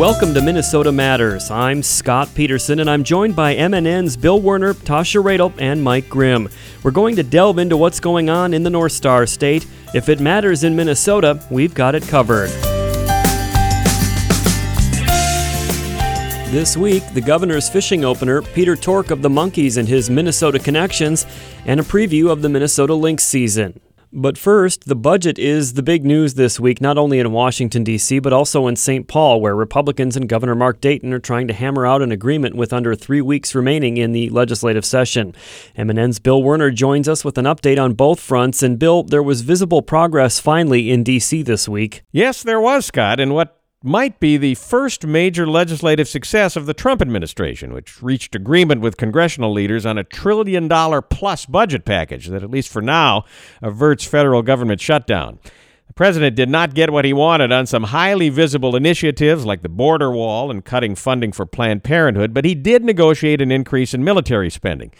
Welcome to Minnesota Matters. I'm Scott Peterson, and I'm joined by MNN's Bill Werner, Tasha Radel, and Mike Grimm. We're going to delve into what's going on in the North Star State. If it matters in Minnesota, we've got it covered. This week, the governor's fishing opener, Peter Tork of the Monkees and his Minnesota connections, and a preview of the Minnesota Lynx season. But first, the budget is the big news this week, not only in Washington, D.C., but also in St. Paul, where Republicans and Governor Mark Dayton are trying to hammer out an agreement with under three weeks remaining in the legislative session. MNN's Bill Werner joins us with an update on both fronts. And Bill, there was visible progress finally in D.C. this week. Yes, there was, Scott. And what might be the first major legislative success of the Trump administration, which reached agreement with congressional leaders on a trillion dollar plus budget package that, at least for now, averts federal government shutdown. The president did not get what he wanted on some highly visible initiatives like the border wall and cutting funding for Planned Parenthood, but he did negotiate an increase in military spending.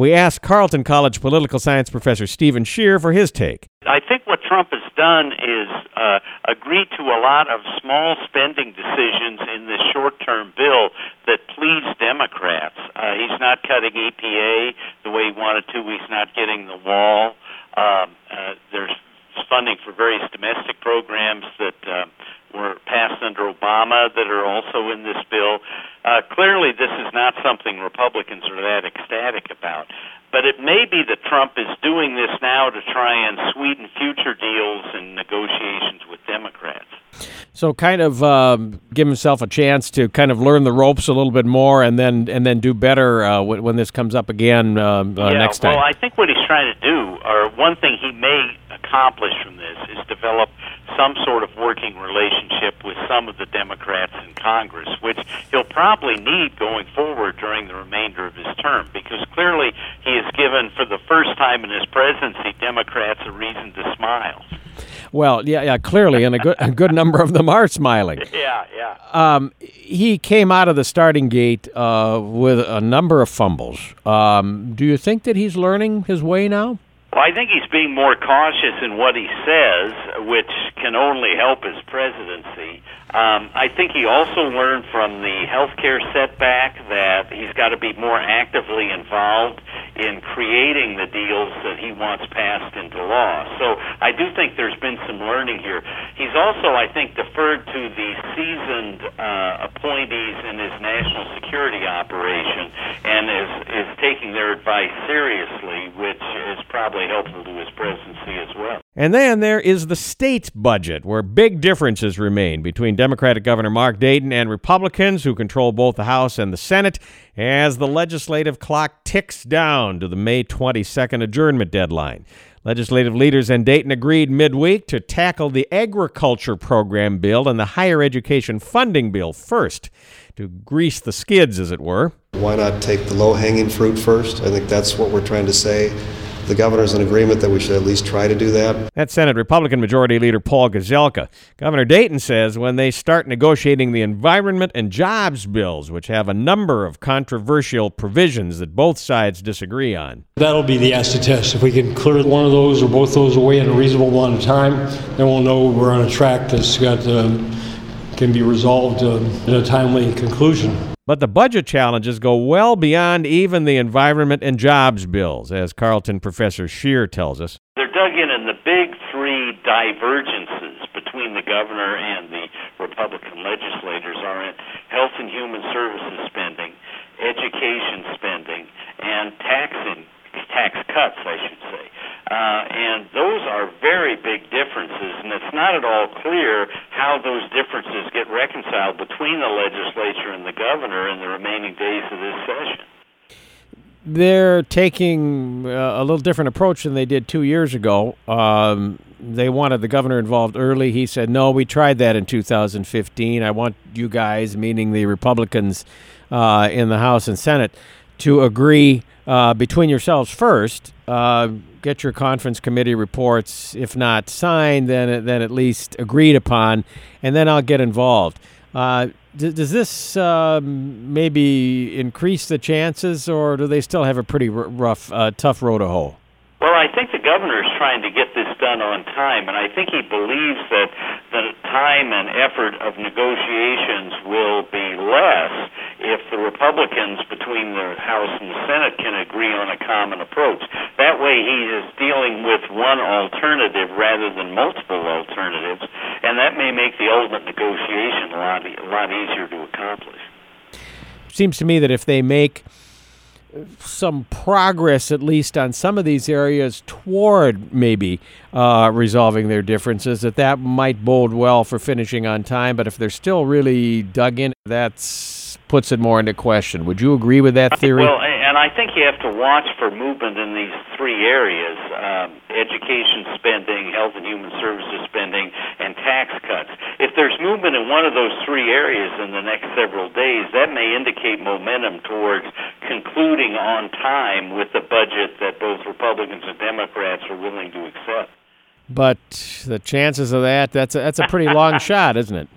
We asked Carleton College political science professor Steven Schier for his take. I think what Trump has done is uh, agree to a lot of small spending decisions in this short-term bill that please Democrats. Uh, he's not cutting EPA the way he wanted to. He's not getting the wall. Um, uh, there's funding for various domestic programs that uh, were passed under Obama that are also in this bill. Uh, clearly, this is not something Republicans are that ecstatic about. But it may be that Trump is doing this now to try and sweeten future deals and negotiations with Democrats. So, kind of um, give himself a chance to kind of learn the ropes a little bit more, and then and then do better uh, when this comes up again uh, uh, yeah, next time. Well, I think what he's trying to do, or one thing he may accomplish from this, is develop some sort of working relationship with some of the Democrats in Congress, which he'll probably need going forward during the remainder of his term, because clearly he has given, for the first time in his presidency, Democrats a reason to smile. Well, yeah, yeah, clearly, and a good a good number of them are smiling. Yeah, yeah. Um, he came out of the starting gate uh, with a number of fumbles. Um, do you think that he's learning his way now? Well, I think he's being more cautious in what he says, which can only help his presidency. Um, I think he also learned from the healthcare setback that he's got to be more actively involved in creating the deals that he wants passed into law. So I do think there's been some learning here. He's also, I think, deferred to the seasoned uh, appointees in his national security operation and is is taking their advice seriously, which is probably helpful to his presidency as well. And then there is the state budget, where big differences remain between Democratic Governor Mark Dayton and Republicans, who control both the House and the Senate, as the legislative clock ticks down to the May 22nd adjournment deadline. Legislative leaders in Dayton agreed midweek to tackle the agriculture program bill and the higher education funding bill first, to grease the skids, as it were. Why not take the low hanging fruit first? I think that's what we're trying to say the governor's in agreement that we should at least try to do that. That's Senate Republican Majority Leader Paul Gazelka. Governor Dayton says when they start negotiating the environment and jobs bills, which have a number of controversial provisions that both sides disagree on. That'll be the acid test. If we can clear one of those or both those away in a reasonable amount of time, then we'll know we're on a track that's got uh, can be resolved uh, in a timely conclusion. But the budget challenges go well beyond even the environment and jobs bills, as Carleton professor Schier tells us. They're dug in in the big three divergences between the governor and the Republican legislators are in health and human services spending, education spending, and taxing tax cuts, I should say. Uh, and those are very big differences, and it's not at all clear how those differences get reconciled between the legislature and the governor in the remaining days of this session. They're taking uh, a little different approach than they did two years ago. Um, they wanted the governor involved early. He said, No, we tried that in 2015. I want you guys, meaning the Republicans uh, in the House and Senate, to agree uh, between yourselves first. Uh, get your conference committee reports, if not signed, then then at least agreed upon, and then I'll get involved. Uh, does this um, maybe increase the chances, or do they still have a pretty rough, uh, tough road to hoe? Well, I think the governor is trying to get this done on time, and I think he believes that the time and effort of negotiations will be less if the Republicans between the House and the Senate can agree on a common approach. That way, he is dealing with one alternative rather than multiple alternatives, and that may make the ultimate negotiation a lot, a lot easier to accomplish. Seems to me that if they make some progress, at least on some of these areas, toward maybe uh, resolving their differences, that that might bode well for finishing on time. But if they're still really dug in, that puts it more into question. Would you agree with that theory? Well, and I think you have to watch for movement in these three areas um, education spending, health and human services spending, and tax cuts. If there's movement in one of those three areas in the next several days, that may indicate momentum towards concluding on time with the budget that both Republicans and Democrats are willing to accept. But the chances of that, that's a, that's a pretty long shot, isn't it?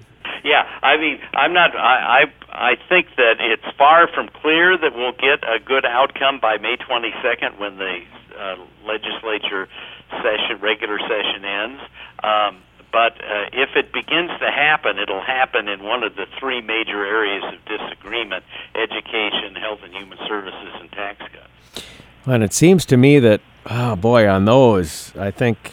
Yeah, I mean, I'm not. I, I I think that it's far from clear that we'll get a good outcome by May 22nd when the uh, legislature session, regular session ends. Um, but uh, if it begins to happen, it'll happen in one of the three major areas of disagreement: education, health and human services, and tax cuts. And it seems to me that, oh boy, on those, I think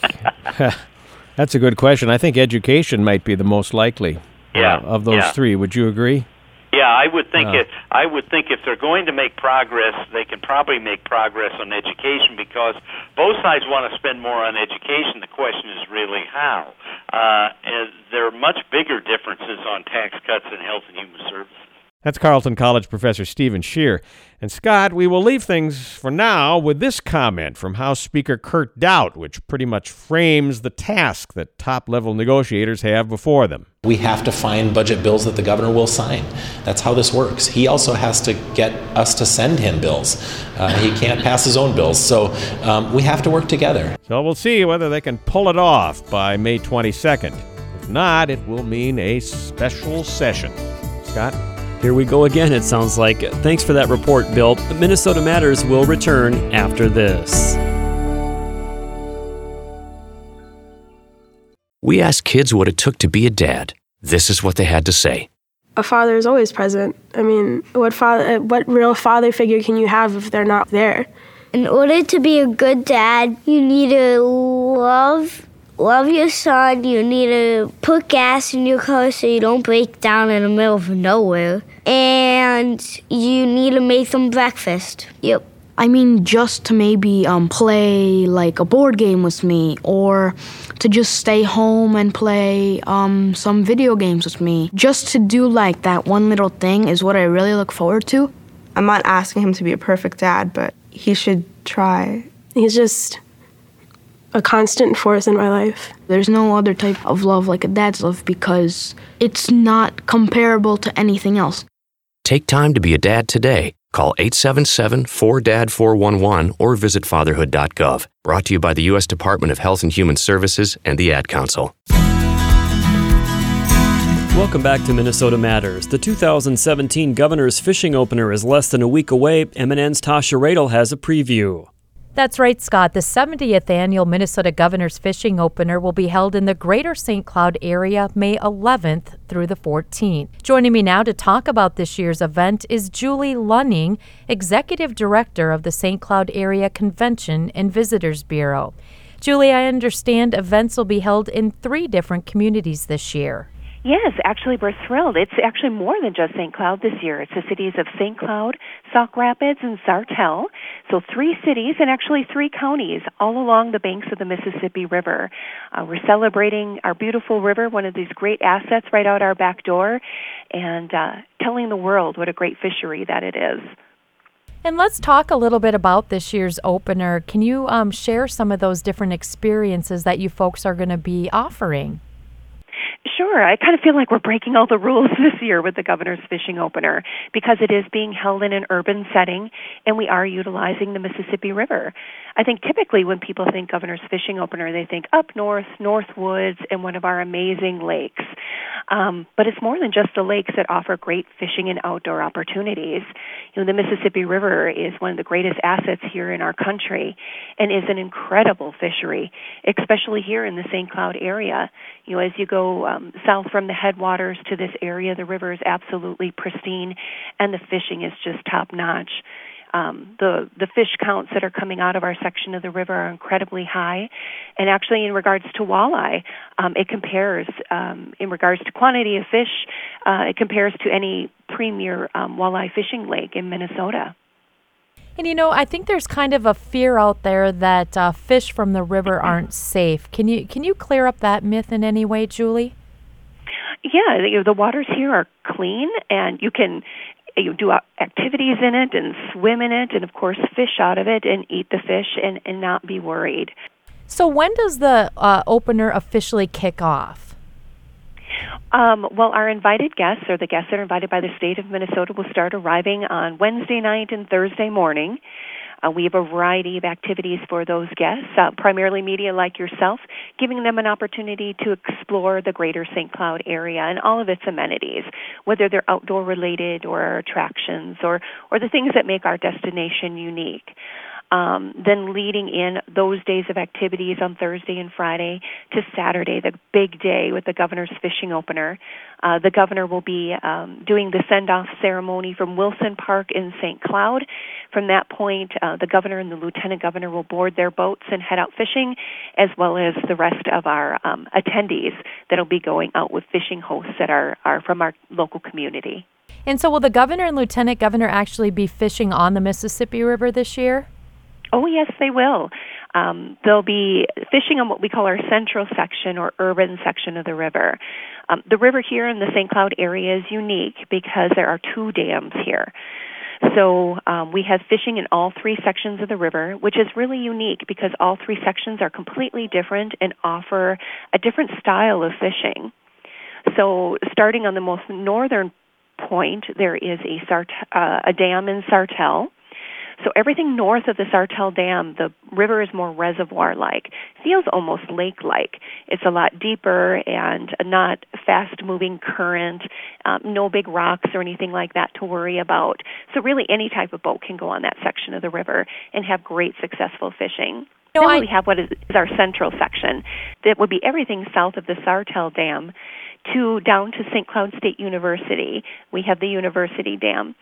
that's a good question. I think education might be the most likely Yeah, uh, of those yeah. three. Would you agree? Yeah, I would think Uh. it. I would think if they're going to make progress, they can probably make progress on education because both sides want to spend more on education. The question is really how. Uh, and there are much bigger differences on tax cuts and health and human services. That's Carleton College professor Steven Schier. And Scott, we will leave things for now with this comment from House Speaker Kurt Daudt, which pretty much frames the task that top level negotiators have before them. We have to find budget bills that the governor will sign. That's how this works. He also has to get us to send him bills. Uh, he can't pass his own bills. So um, we have to work together. So we'll see whether they can pull it off by May 22nd. If not, it will mean a special session. Scott? Here we go again, it sounds like. Thanks for that report, Bill. Minnesota Matters will return after this. We asked kids what it took to be a dad. This is what they had to say. a father is always present. I mean, what father, what real father figure can you have if they're not there? In order to be a good dad, you need to love love your son. You need to put gas in your car so you don't break down in the middle of nowhere. And you need to make them breakfast. Yep. I mean, just to maybe um, play like a board game with me, or to just stay home and play um, some video games with me. Just to do like that one little thing is what I really look forward to. I'm not asking him to be a perfect dad, but he should try. He's just a constant force in my life. There's no other type of love like a dad's love because it's not comparable to anything else. Take time to be a dad today. Call 877 4DAD 411 or visit fatherhood.gov. Brought to you by the U.S. Department of Health and Human Services and the Ad Council. Welcome back to Minnesota Matters. The 2017 Governor's Fishing Opener is less than a week away. MNN's Tasha Radel has a preview. That's right, Scott. The 70th annual Minnesota Governor's Fishing Opener will be held in the greater St. Cloud area May 11th through the 14th. Joining me now to talk about this year's event is Julie Lunning, Executive Director of the St. Cloud Area Convention and Visitors Bureau. Julie, I understand events will be held in three different communities this year. Yes, actually, we're thrilled. It's actually more than just St. Cloud this year. It's the cities of St. Cloud, Sauk Rapids, and Sartell. So, three cities and actually three counties all along the banks of the Mississippi River. Uh, we're celebrating our beautiful river, one of these great assets right out our back door, and uh, telling the world what a great fishery that it is. And let's talk a little bit about this year's opener. Can you um, share some of those different experiences that you folks are going to be offering? Sure. I kind of feel like we're breaking all the rules this year with the governor's fishing opener because it is being held in an urban setting and we are utilizing the Mississippi River. I think typically when people think governor's fishing opener, they think up north, Northwoods, and one of our amazing lakes. Um, but it's more than just the lakes that offer great fishing and outdoor opportunities. You know, the Mississippi River is one of the greatest assets here in our country and is an incredible fishery, especially here in the St. Cloud area. You know, as you go um, south from the headwaters to this area, the river is absolutely pristine and the fishing is just top notch. Um, the the fish counts that are coming out of our section of the river are incredibly high, and actually, in regards to walleye, um, it compares um, in regards to quantity of fish. Uh, it compares to any premier um, walleye fishing lake in Minnesota. And you know, I think there's kind of a fear out there that uh, fish from the river aren't safe. Can you can you clear up that myth in any way, Julie? Yeah, the, the waters here are clean, and you can you do activities in it and swim in it and of course fish out of it and eat the fish and, and not be worried so when does the uh, opener officially kick off um, well, our invited guests, or the guests that are invited by the state of Minnesota, will start arriving on Wednesday night and Thursday morning. Uh, we have a variety of activities for those guests, uh, primarily media like yourself, giving them an opportunity to explore the greater St. Cloud area and all of its amenities, whether they're outdoor related or attractions or, or the things that make our destination unique um, then leading in those days of activities on Thursday and Friday to Saturday, the big day with the governor's fishing opener. Uh, the governor will be um, doing the send off ceremony from Wilson Park in St. Cloud. From that point, uh, the governor and the lieutenant governor will board their boats and head out fishing, as well as the rest of our um, attendees that'll be going out with fishing hosts that are, are from our local community. And so, will the governor and lieutenant governor actually be fishing on the Mississippi River this year? Oh, yes, they will. Um, they'll be fishing on what we call our central section or urban section of the river. Um, the river here in the St. Cloud area is unique because there are two dams here. So um, we have fishing in all three sections of the river, which is really unique because all three sections are completely different and offer a different style of fishing. So starting on the most northern point, there is a, Sart- uh, a dam in Sartell so everything north of the Sartell Dam, the river is more reservoir-like. Feels almost lake-like. It's a lot deeper and not fast-moving current. Um, no big rocks or anything like that to worry about. So really, any type of boat can go on that section of the river and have great successful fishing. No, then I... we have what is, is our central section. That would be everything south of the Sartell Dam to down to St. Cloud State University. We have the University Dam.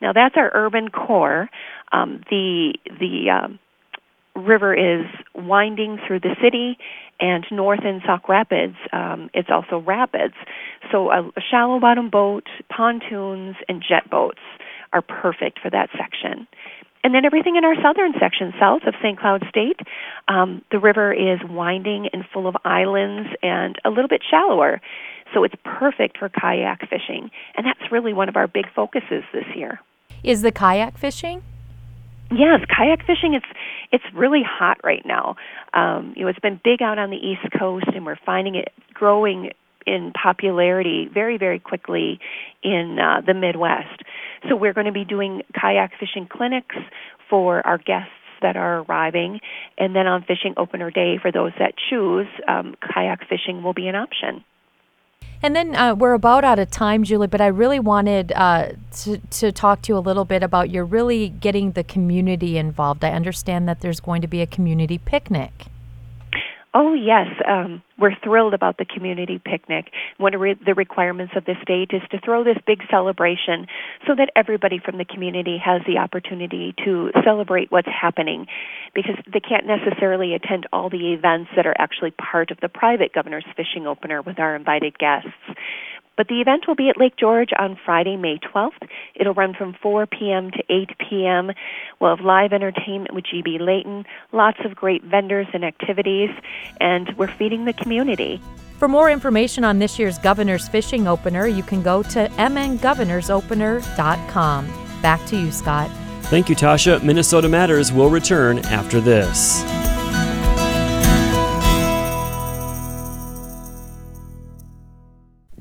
Now that's our urban core. Um, the the um, river is winding through the city, and north in Sauk Rapids, um, it's also rapids. So a, a shallow bottom boat, pontoons, and jet boats are perfect for that section. And then everything in our southern section, south of St. Cloud State, um, the river is winding and full of islands and a little bit shallower. So it's perfect for kayak fishing. And that's really one of our big focuses this year. Is the kayak fishing? Yes, kayak fishing. It's it's really hot right now. Um, you know, it's been big out on the East Coast, and we're finding it growing in popularity very very quickly in uh, the Midwest. So we're going to be doing kayak fishing clinics for our guests that are arriving, and then on fishing opener day for those that choose, um, kayak fishing will be an option. And then uh, we're about out of time, Julie, but I really wanted uh, to, to talk to you a little bit about you're really getting the community involved. I understand that there's going to be a community picnic. Oh, yes. Um, we're thrilled about the community picnic. One of re- the requirements of the state is to throw this big celebration so that everybody from the community has the opportunity to celebrate what's happening because they can't necessarily attend all the events that are actually part of the private governor's fishing opener with our invited guests. But the event will be at Lake George on Friday, May 12th. It'll run from 4 p.m. to 8 p.m. We'll have live entertainment with GB Leighton, lots of great vendors and activities, and we're feeding the community. For more information on this year's Governor's Fishing Opener, you can go to mngovernorsopener.com. Back to you, Scott. Thank you, Tasha. Minnesota Matters will return after this.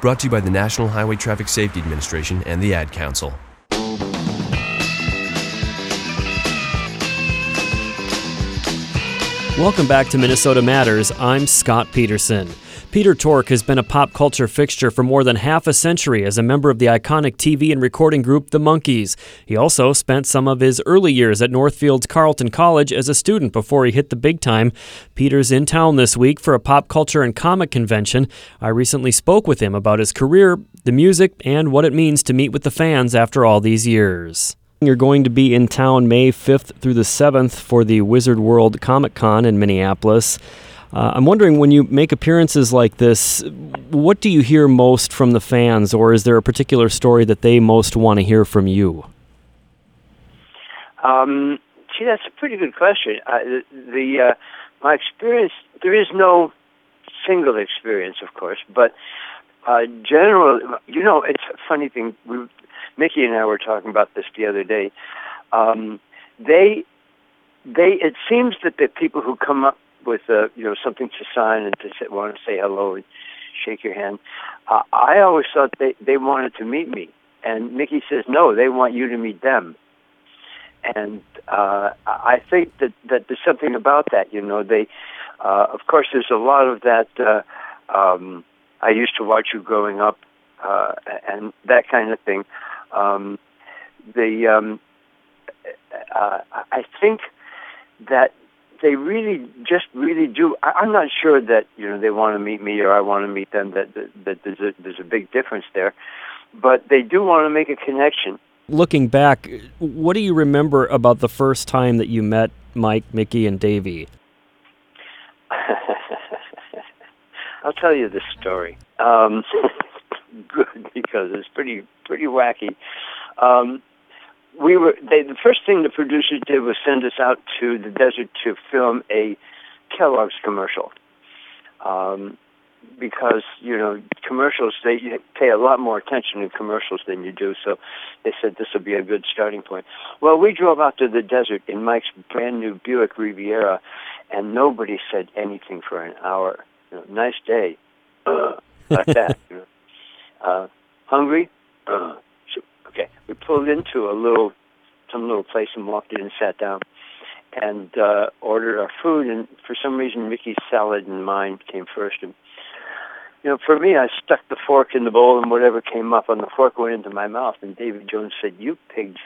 Brought to you by the National Highway Traffic Safety Administration and the Ad Council. Welcome back to Minnesota Matters. I'm Scott Peterson. Peter Tork has been a pop culture fixture for more than half a century as a member of the iconic TV and recording group The Monkees. He also spent some of his early years at Northfield's Carleton College as a student before he hit the big time. Peter's in town this week for a pop culture and comic convention. I recently spoke with him about his career, the music, and what it means to meet with the fans after all these years. You're going to be in town May 5th through the 7th for the Wizard World Comic Con in Minneapolis. Uh, I'm wondering when you make appearances like this, what do you hear most from the fans, or is there a particular story that they most want to hear from you? Um, gee, that's a pretty good question. Uh, the, uh, my experience, there is no single experience, of course, but uh, you know, it's a funny thing. We, Mickey and I were talking about this the other day. Um, they, they, it seems that the people who come up with uh, you know something to sign and to say, want to say hello and shake your hand. Uh, I always thought they they wanted to meet me, and Mickey says no, they want you to meet them. And uh, I think that that there's something about that. You know, they uh, of course there's a lot of that. Uh, um, I used to watch you growing up, uh, and that kind of thing. Um, the um, uh, I think that they really just really do. I, I'm not sure that you know they want to meet me or I want to meet them. That that, that there's a there's a big difference there, but they do want to make a connection. Looking back, what do you remember about the first time that you met Mike, Mickey, and Davey? I'll tell you this story. Um, good because it's pretty pretty wacky. Um, we were they, the first thing the producers did was send us out to the desert to film a Kellogg's commercial. Um, because you know commercials they pay a lot more attention in commercials than you do so they said this would be a good starting point well we drove out to the desert in mike's brand new buick riviera and nobody said anything for an hour you know, nice day uh, like that you know. uh, hungry uh, Okay, we pulled into a little, some little place and walked in and sat down, and uh, ordered our food. And for some reason, Mickey's salad and mine came first. And you know, for me, I stuck the fork in the bowl, and whatever came up on the fork went into my mouth. And David Jones said, "You pigs."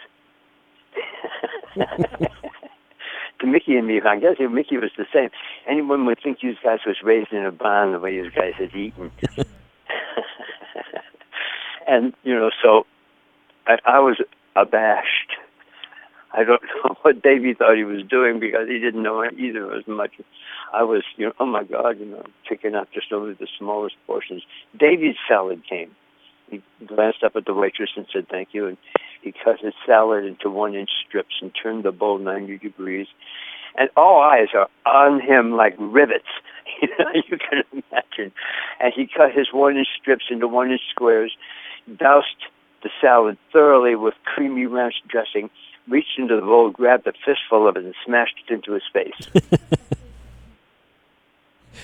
to Mickey and me, I guess Mickey was the same. Anyone would think you guys was raised in a barn the way you guys had eaten. and you know, so I I was abashed. I don't know what Davy thought he was doing because he didn't know either as much. I was, you know, oh my God, you know, picking up just over the smallest portions. Davy's salad came. He glanced up at the waitress and said thank you, and he cut his salad into one-inch strips and turned the bowl 90 degrees. And all eyes are on him like rivets. You can imagine. And he cut his one-inch strips into one-inch squares, doused the salad thoroughly with creamy ranch dressing, reached into the bowl, grabbed a fistful of it, and smashed it into his face.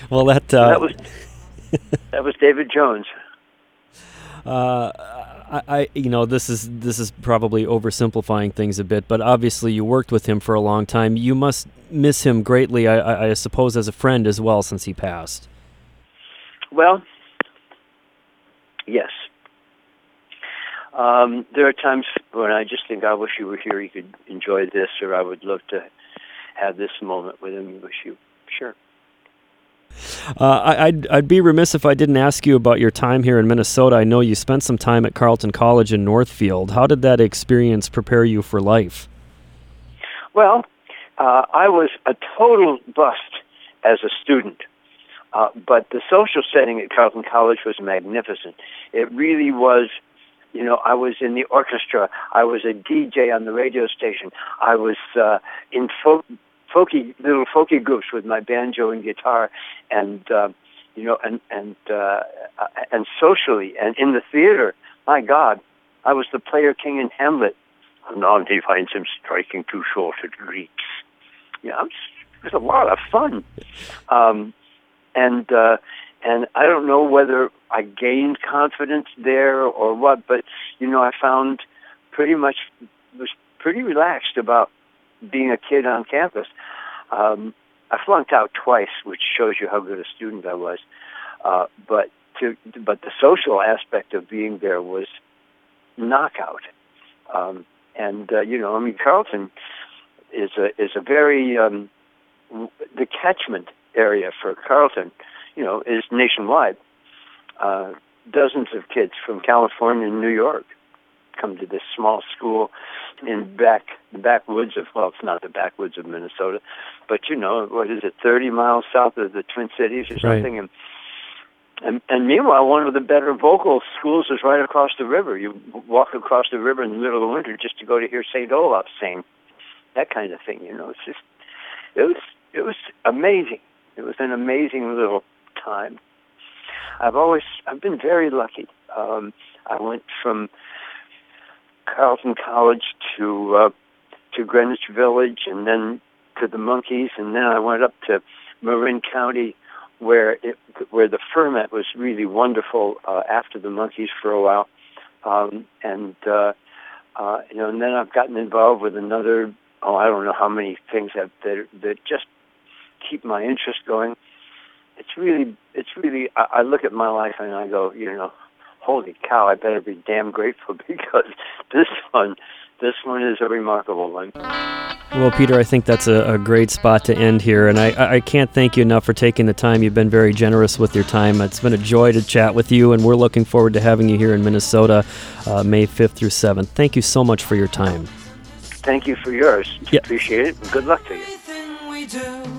well, that uh, that was that was David Jones. Uh, I, I, you know, this is this is probably oversimplifying things a bit, but obviously you worked with him for a long time. You must miss him greatly, I, I, I suppose, as a friend as well, since he passed. Well, yes. Um, there are times when I just think, I wish you were here. You could enjoy this, or I would love to have this moment with him. You wish you, sure. Uh, I'd, I'd be remiss if I didn't ask you about your time here in Minnesota. I know you spent some time at Carleton College in Northfield. How did that experience prepare you for life? Well, uh, I was a total bust as a student, uh, but the social setting at Carleton College was magnificent. It really was you know, I was in the orchestra. I was a DJ on the radio station. I was uh, in folk folky little folky groups with my banjo and guitar, and uh, you know, and and uh, and socially and in the theater. My God, I was the player king in Hamlet. Anon he finds him striking too short at Greeks. Yeah, it was a lot of fun. Um, and uh, and I don't know whether I gained confidence there or what, but you know, I found pretty much was pretty relaxed about being a kid on campus. Um, I flunked out twice, which shows you how good a student I was. Uh, but to, but the social aspect of being there was knockout. Um, and uh, you know, I mean, Carleton is a is a very um, the catchment area for Carleton, you know, is nationwide. Uh, dozens of kids from California and New York come to this small school in back the backwoods of well, it's not the backwoods of Minnesota, but you know what is it, thirty miles south of the Twin Cities or something, right. and. And, and meanwhile, one of the better vocal schools is right across the river. You walk across the river in the middle of the winter just to go to hear St. Olaf sing, that kind of thing. You know, it's just it was it was amazing. It was an amazing little time. I've always I've been very lucky. Um, I went from Carleton College to uh, to Greenwich Village, and then to the Monkees, and then I went up to Marin County, where it where the ferment was really wonderful uh, after the Monkees for a while, um, and uh, uh, you know, and then I've gotten involved with another oh I don't know how many things that that, that just keep my interest going. It's really it's really I, I look at my life and I go you know holy cow, I better be damn grateful because this one, this one is a remarkable one. Well, Peter, I think that's a, a great spot to end here, and I, I can't thank you enough for taking the time. You've been very generous with your time. It's been a joy to chat with you, and we're looking forward to having you here in Minnesota uh, May 5th through 7th. Thank you so much for your time. Thank you for yours. Yep. Appreciate it. Good luck to you.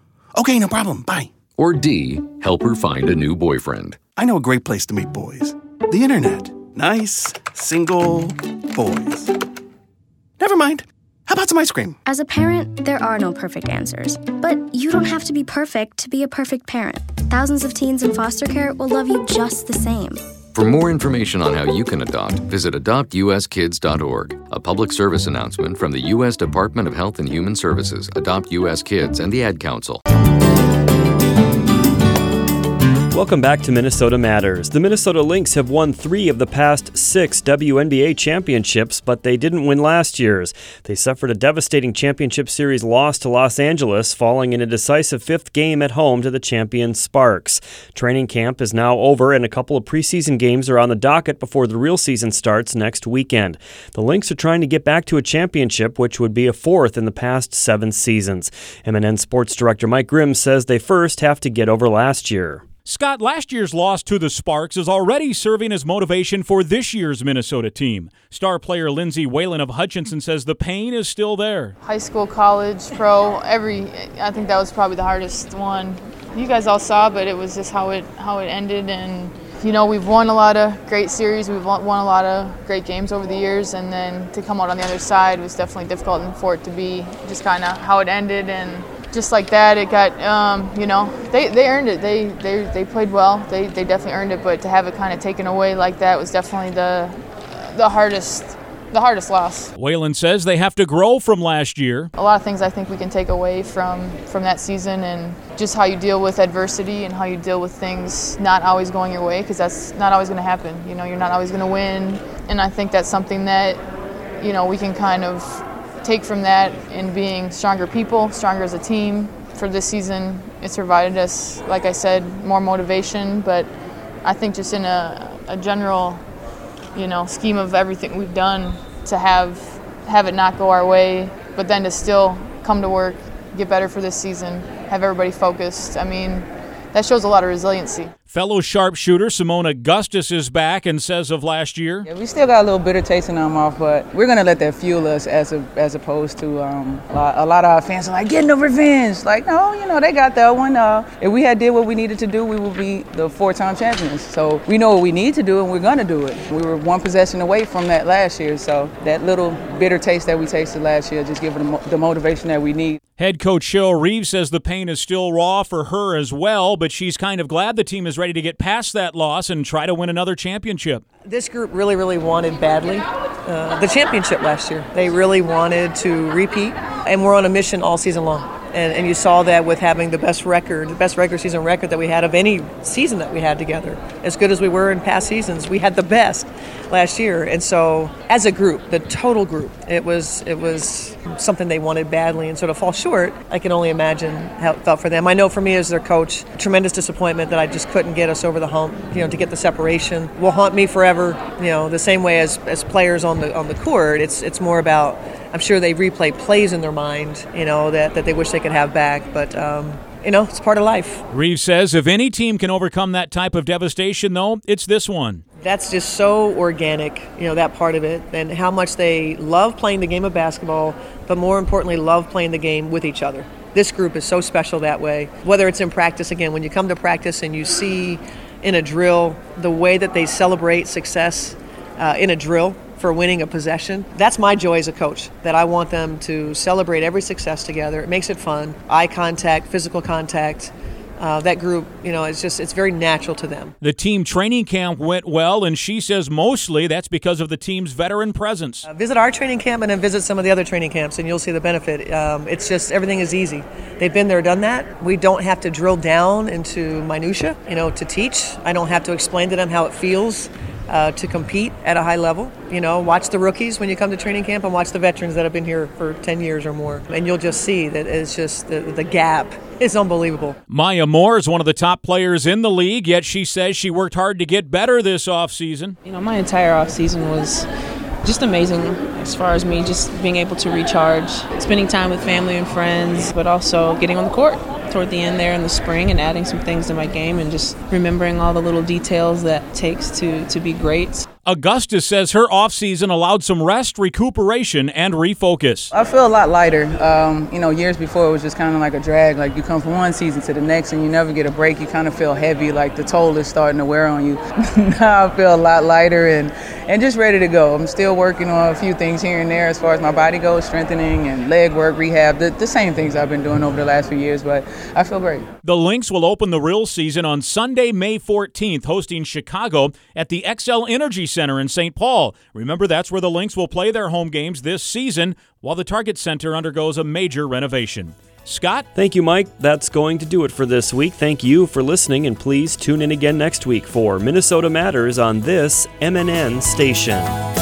Okay, no problem. Bye. Or D, help her find a new boyfriend. I know a great place to meet boys the internet. Nice, single boys. Never mind. How about some ice cream? As a parent, there are no perfect answers. But you don't have to be perfect to be a perfect parent. Thousands of teens in foster care will love you just the same. For more information on how you can adopt, visit adoptuskids.org. A public service announcement from the U.S. Department of Health and Human Services, Adopt U.S. Kids, and the Ad Council. Welcome back to Minnesota Matters. The Minnesota Lynx have won three of the past six WNBA championships, but they didn't win last year's. They suffered a devastating championship series loss to Los Angeles, falling in a decisive fifth game at home to the champion Sparks. Training camp is now over, and a couple of preseason games are on the docket before the real season starts next weekend. The Lynx are trying to get back to a championship, which would be a fourth in the past seven seasons. MNN Sports Director Mike Grimm says they first have to get over last year. Scott, last year's loss to the Sparks is already serving as motivation for this year's Minnesota team. Star player Lindsay Whalen of Hutchinson says the pain is still there. High school, college, pro, every I think that was probably the hardest one. You guys all saw, but it was just how it how it ended and you know, we've won a lot of great series, we've won a lot of great games over the years, and then to come out on the other side was definitely difficult, and for it to be just kind of how it ended and just like that, it got, um, you know, they, they earned it. They, they, they played well. They, they definitely earned it. But to have it kind of taken away like that was definitely the, the hardest the hardest loss. Whalen says they have to grow from last year. A lot of things I think we can take away from from that season and just how you deal with adversity and how you deal with things not always going your way because that's not always going to happen. You know, you're not always going to win, and I think that's something that you know we can kind of take from that in being stronger people, stronger as a team. For this season, it's provided us, like I said, more motivation, but I think just in a, a general, you know, scheme of everything we've done to have have it not go our way, but then to still come to work, get better for this season, have everybody focused. I mean, that shows a lot of resiliency. Fellow sharpshooter Seimone Augustus is back and says of last year. Yeah, we still got a little bitter taste in our mouth, but we're gonna let that fuel us as a, as opposed to um, a, lot, a, lot, of our fans are like getting the revenge. Like, no, you know they got that one. Uh, if we had did what we needed to do, we would be the four-time champions. So we know what we need to do, and we're gonna do it. We were one possession away from that last year, so that little bitter taste that we tasted last year just giving the motivation that we need. Head coach Cheryl Reeves says the pain is still raw for her as well, but she's kind of glad the team is ready to get past that loss and try to win another championship. This group really, really wanted badly uh, the championship last year. They really wanted to repeat, and we're on a mission all season long. And, and you saw that with having the best record, the best regular season record that we had of any season that we had together. As good as we were in past seasons, we had the best last year. And so, as a group, the total group, it was it was something they wanted badly, and sort of fall short. I can only imagine how it felt for them. I know for me as their coach, tremendous disappointment that I just couldn't get us over the hump. You know, to get the separation will haunt me forever. You know, the same way as as players on the on the court. It's it's more about I'm sure they replay plays in their mind, you know, that, that they wish they could have back. But, um, you know, it's part of life. Reeves says if any team can overcome that type of devastation, though, it's this one. That's just so organic, you know, that part of it, and how much they love playing the game of basketball, but more importantly, love playing the game with each other. This group is so special that way. Whether it's in practice, again, when you come to practice and you see in a drill the way that they celebrate success uh, in a drill for winning a possession. That's my joy as a coach, that I want them to celebrate every success together. It makes it fun. Eye contact, physical contact. Uh, that group, you know, it's just it's very natural to them. The team training camp went well, and she says mostly that's because of the team's veteran presence. Uh, visit our training camp and then visit some of the other training camps, and you'll see the benefit. Um, it's just everything is easy. They've been there, done that. We don't have to drill down into minutia, you know, to teach. I don't have to explain to them how it feels uh, to compete at a high level. You know, watch the rookies when you come to training camp and watch the veterans that have been here for 10 years or more. And you'll just see that it's just the, the gap is unbelievable. Maya Moore is one of the top players in the league, yet she says she worked hard to get better this offseason. You know, my entire offseason was just amazing as far as me just being able to recharge, spending time with family and friends, but also getting on the court toward the end there in the spring and adding some things to my game and just remembering all the little details that takes to, to be great. Augustus says her offseason allowed some rest, recuperation, and refocus. I feel a lot lighter. Um, you know, years before it was just kind of like a drag. Like you come from one season to the next and you never get a break. You kind of feel heavy, like the toll is starting to wear on you. now I feel a lot lighter and, and just ready to go. I'm still working on a few things here and there as far as my body goes, strengthening and leg work, rehab, the, the same things I've been doing over the last few years, but I feel great. The Lynx will open the real season on Sunday, May 14th, hosting Chicago at the Xcel Energy Center in St. Paul. Remember, that's where the Lynx will play their home games this season while the Target Center undergoes a major renovation. Scott? Thank you, Mike. That's going to do it for this week. Thank you for listening, and please tune in again next week for Minnesota Matters on this MNN station.